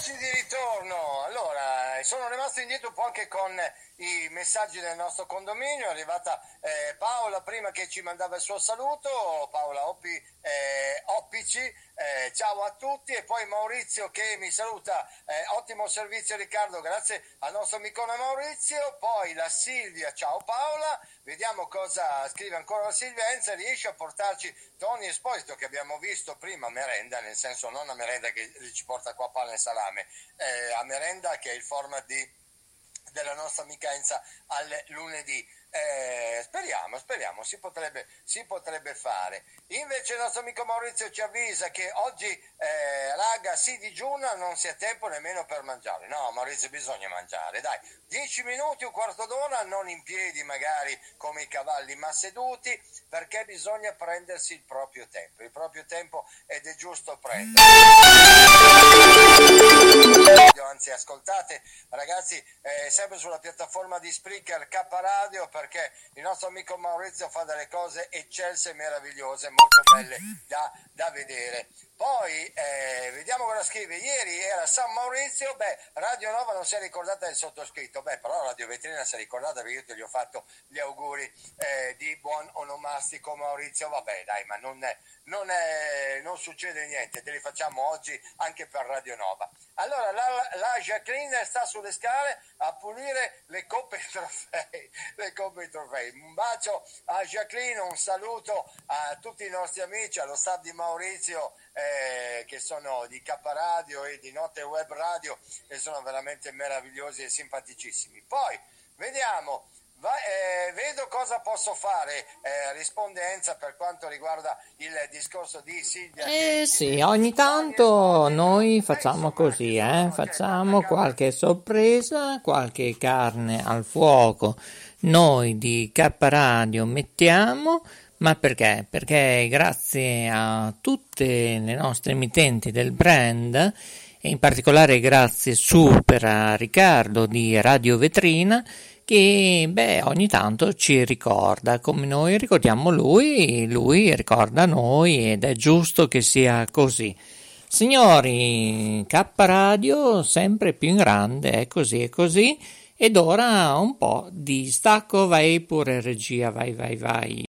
Eccoci di ritorno. Allora, sono rimasto indietro un po' anche con i messaggi del nostro condominio. È arrivata eh, Paola prima che ci mandava il suo saluto, Paola Oppi, eh, Oppici. Eh, ciao a tutti e poi Maurizio che mi saluta. Eh, ottimo servizio Riccardo, grazie al nostro amicone Maurizio. Poi la Silvia, ciao Paola. Vediamo cosa scrive ancora la Silvia Enza. Riesce a portarci Tony Esposito che abbiamo visto prima merenda, nel senso non a merenda che ci porta qua pane e salame, eh, a merenda che è il format di della nostra amica Enza al lunedì. Eh, speriamo, speriamo, si potrebbe, si potrebbe, fare. Invece il nostro amico Maurizio ci avvisa che oggi, eh, raga, si digiuna, non si ha tempo nemmeno per mangiare. No, Maurizio, bisogna mangiare, dai. Dieci minuti, un quarto d'ora, non in piedi magari come i cavalli, ma seduti, perché bisogna prendersi il proprio tempo. Il proprio tempo ed è giusto prenderlo anzi ascoltate. Ragazzi eh, sempre sulla piattaforma di Spreaker K Radio perché il nostro amico Maurizio fa delle cose eccelse e meravigliose molto belle da, da vedere poi eh, vediamo cosa scrive. Ieri era San Maurizio, beh, Radio Nova non si è ricordata del sottoscritto, beh, però Radio Vetrina si è ricordata perché io ti gli ho fatto gli auguri eh, di buon onomastico Maurizio. Vabbè, dai, ma non, non, è, non, succede niente, te li facciamo oggi anche per Radio Nova. Allora, la, la Jacqueline sta sulle scale a pulire le coppe e trofei. Le coppe e trofei. Un bacio a Jacqueline, un saluto a tutti i nostri amici, allo staff di Maurizio eh, che sono di K Radio e di Notte Web Radio e sono veramente meravigliosi e simpaticissimi. Poi vediamo. Va, eh, vedo cosa posso fare, eh, risponde Enza per quanto riguarda il discorso di Silvia. Eh sì, ogni tanto noi facciamo così, eh? facciamo qualche sorpresa, qualche carne al fuoco. Noi di K Radio mettiamo ma perché? Perché grazie a tutte le nostre emittenti del brand e in particolare grazie super a Riccardo di Radio Vetrina che beh, ogni tanto ci ricorda come noi ricordiamo lui, lui ricorda noi ed è giusto che sia così. Signori, K Radio sempre più in grande, è così, è così. Ed ora un po' di stacco, vai pure regia, vai, vai, vai.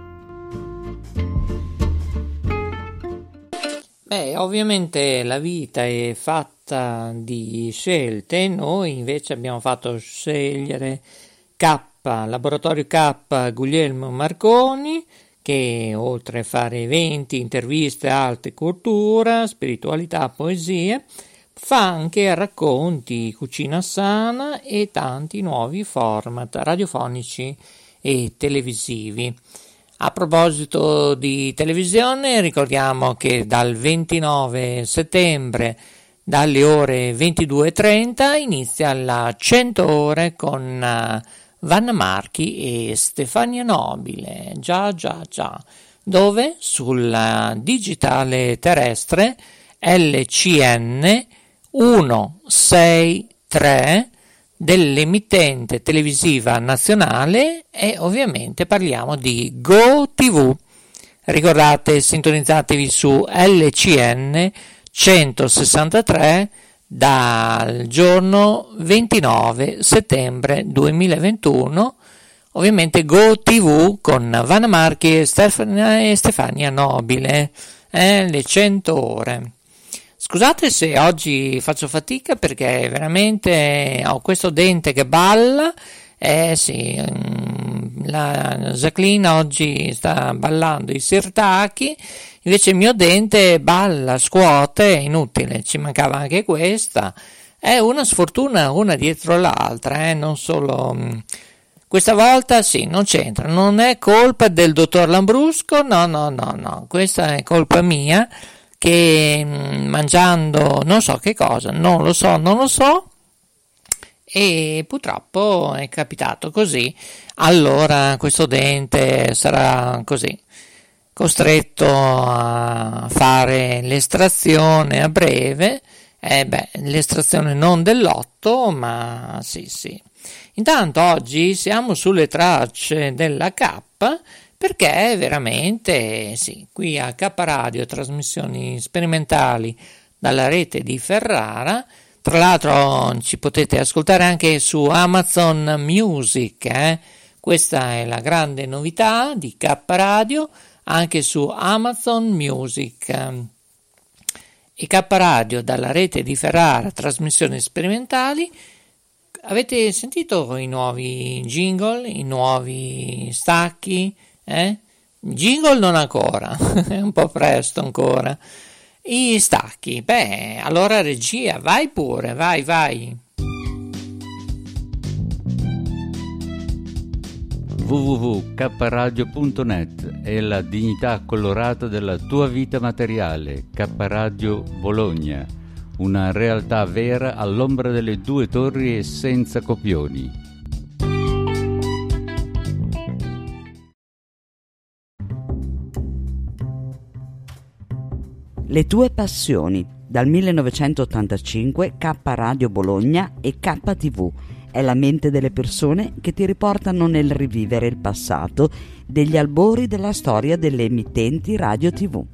Beh, ovviamente la vita è fatta di scelte, noi invece abbiamo fatto scegliere K, Laboratorio K Guglielmo Marconi, che oltre a fare eventi, interviste, arte, cultura, spiritualità, poesie, fa anche racconti, cucina sana e tanti nuovi format radiofonici e televisivi. A proposito di televisione, ricordiamo che dal 29 settembre dalle ore 22.30 inizia la 100 ore con uh, Vanna Marchi e Stefania Nobile. Già, già, già. Dove? Sul digitale terrestre LCN 163 dell'emittente televisiva nazionale e ovviamente parliamo di GoTV. Ricordate, sintonizzatevi su LCN 163 dal giorno 29 settembre 2021. Ovviamente GoTV con Vanna Marchi e Stefania, Nobile, eh, le 100 ore. Scusate se oggi faccio fatica perché veramente ho questo dente che balla. Eh sì, mm, la Jacqueline oggi sta ballando i sirtaki, invece il mio dente balla, scuote, è inutile, ci mancava anche questa. È una sfortuna una dietro l'altra, eh, non solo... Mm, questa volta sì, non c'entra, non è colpa del dottor Lambrusco, no, no, no, no, questa è colpa mia che mm, mangiando non so che cosa, non lo so, non lo so, e purtroppo è capitato così. Allora questo dente sarà così costretto a fare l'estrazione a breve. Eh beh, l'estrazione non dell'otto, ma sì, sì. Intanto oggi siamo sulle tracce della K perché veramente sì, qui a K Radio trasmissioni sperimentali dalla rete di Ferrara tra l'altro ci potete ascoltare anche su Amazon Music, eh? questa è la grande novità di K Radio, anche su Amazon Music. E K Radio dalla rete di Ferrara, trasmissioni sperimentali. Avete sentito i nuovi jingle, i nuovi stacchi? Eh? Jingle non ancora, è un po' presto ancora. I stacchi, beh, allora regia, vai pure, vai, vai. www.kradio.net è la dignità colorata della tua vita materiale. K Radio Bologna, una realtà vera all'ombra delle due torri e senza copioni. Le tue passioni. Dal 1985 K Radio Bologna e KTV è la mente delle persone che ti riportano nel rivivere il passato degli albori della storia delle emittenti radio TV.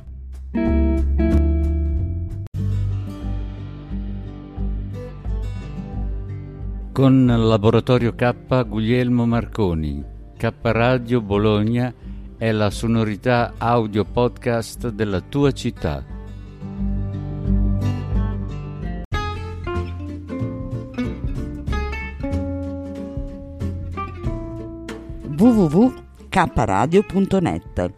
Con Laboratorio K Guglielmo Marconi, K Radio Bologna è la sonorità audio podcast della tua città. www.kradio.net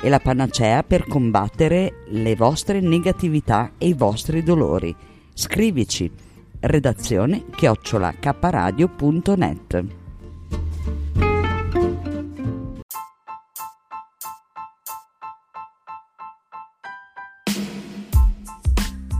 è la panacea per combattere le vostre negatività e i vostri dolori. Scrivici redazione chiocciola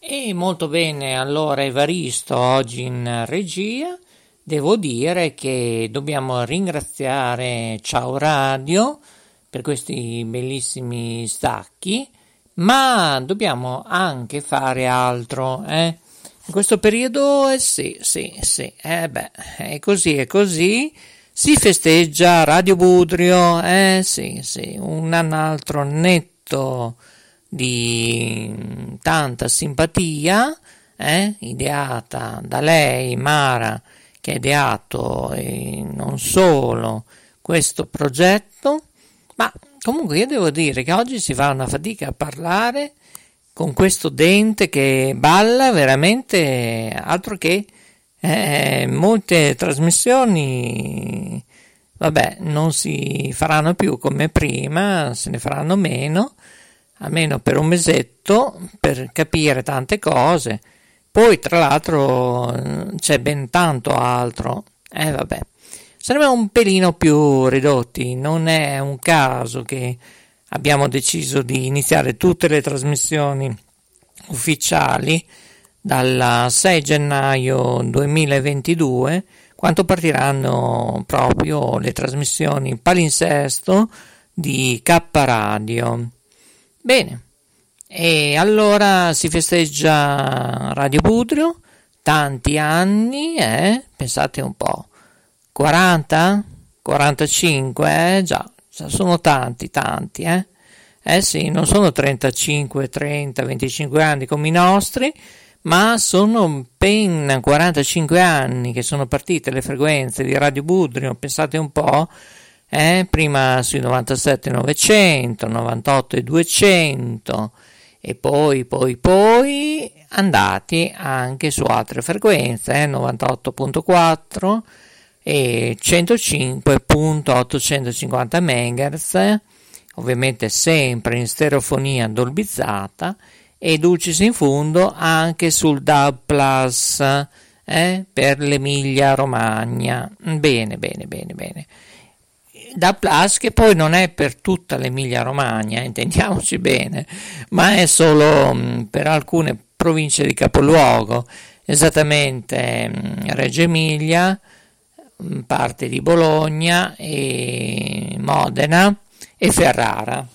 e molto bene, allora Evaristo oggi in regia. Devo dire che dobbiamo ringraziare Ciao Radio per questi bellissimi stacchi, ma dobbiamo anche fare altro, eh? In questo periodo, eh sì, sì, sì, eh beh, è così, è così si festeggia Radio Budrio, eh sì, sì, un altro netto di tanta simpatia, eh, ideata da lei, Mara, che ha ideato e non solo questo progetto, ma comunque io devo dire che oggi si fa una fatica a parlare con questo dente che balla veramente altro che eh, molte trasmissioni vabbè non si faranno più come prima se ne faranno meno almeno per un mesetto per capire tante cose. Poi tra l'altro c'è ben tanto altro. Eh vabbè. Saremo un pelino più ridotti non è un caso che abbiamo deciso di iniziare tutte le trasmissioni ufficiali dal 6 gennaio 2022 quando partiranno proprio le trasmissioni palinsesto di K Radio. Bene, e allora si festeggia Radio Budrio, tanti anni, eh? pensate un po', 40? 45? Eh? Già, sono tanti, tanti, eh? Eh sì, non sono 35, 30, 25 anni come i nostri, ma sono ben 45 anni che sono partite le frequenze di Radio Budrio, pensate un po', eh? prima sui 97 900, 98 e 200 e poi, poi, poi andati anche su altre frequenze, eh? 98.4 e 105.850 MHz, ovviamente sempre in stereofonia dolbizzata e dulcis in fundo anche sul DAB Plus eh, per l'Emilia Romagna. Bene, bene, bene, bene. DAB Plus che poi non è per tutta l'Emilia Romagna, intendiamoci bene, ma è solo mm, per alcune province di capoluogo, esattamente mm, Reggio Emilia, mm, parte di Bologna e Modena e Ferrara.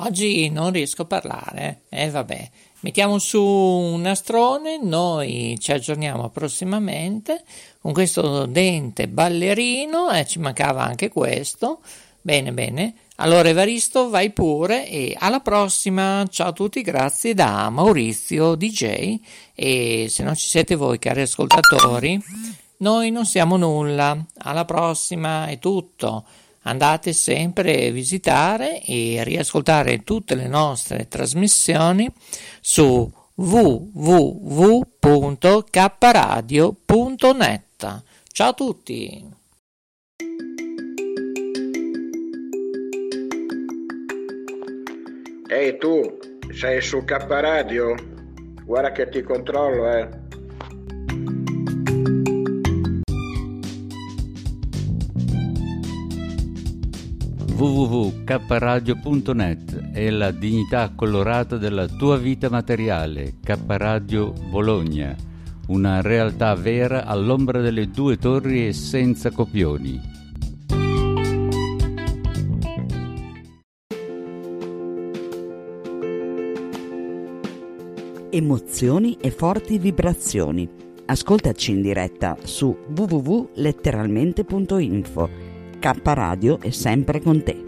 Oggi non riesco a parlare, e eh, vabbè. Mettiamo su un nastrone, noi ci aggiorniamo prossimamente con questo dente ballerino, e eh, ci mancava anche questo. Bene, bene. Allora Evaristo, vai pure e alla prossima. Ciao a tutti, grazie da Maurizio DJ e se non ci siete voi cari ascoltatori, noi non siamo nulla. Alla prossima è tutto andate sempre a visitare e riascoltare tutte le nostre trasmissioni su www.kradio.net. Ciao a tutti! Ehi tu, sei su K Radio? Guarda che ti controllo, eh. www.kradio.net è la dignità colorata della tua vita materiale. K Radio Bologna, una realtà vera all'ombra delle due torri e senza copioni. Emozioni e forti vibrazioni. Ascoltaci in diretta su www.letteralmente.info K Radio è sempre con te.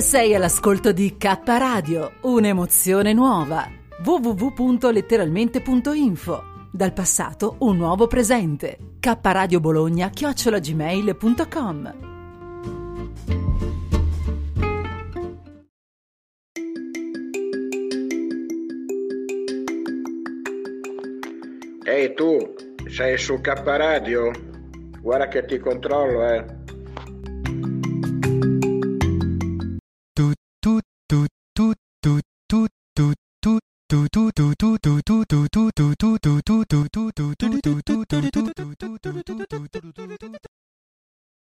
Sei all'ascolto di K Radio, un'emozione nuova www.letteralmente.info. Dal passato un nuovo presente. K Radio Bologna chiocciolagmail.com. Ehi tu, sei su K Radio? Guarda che ti controllo, eh.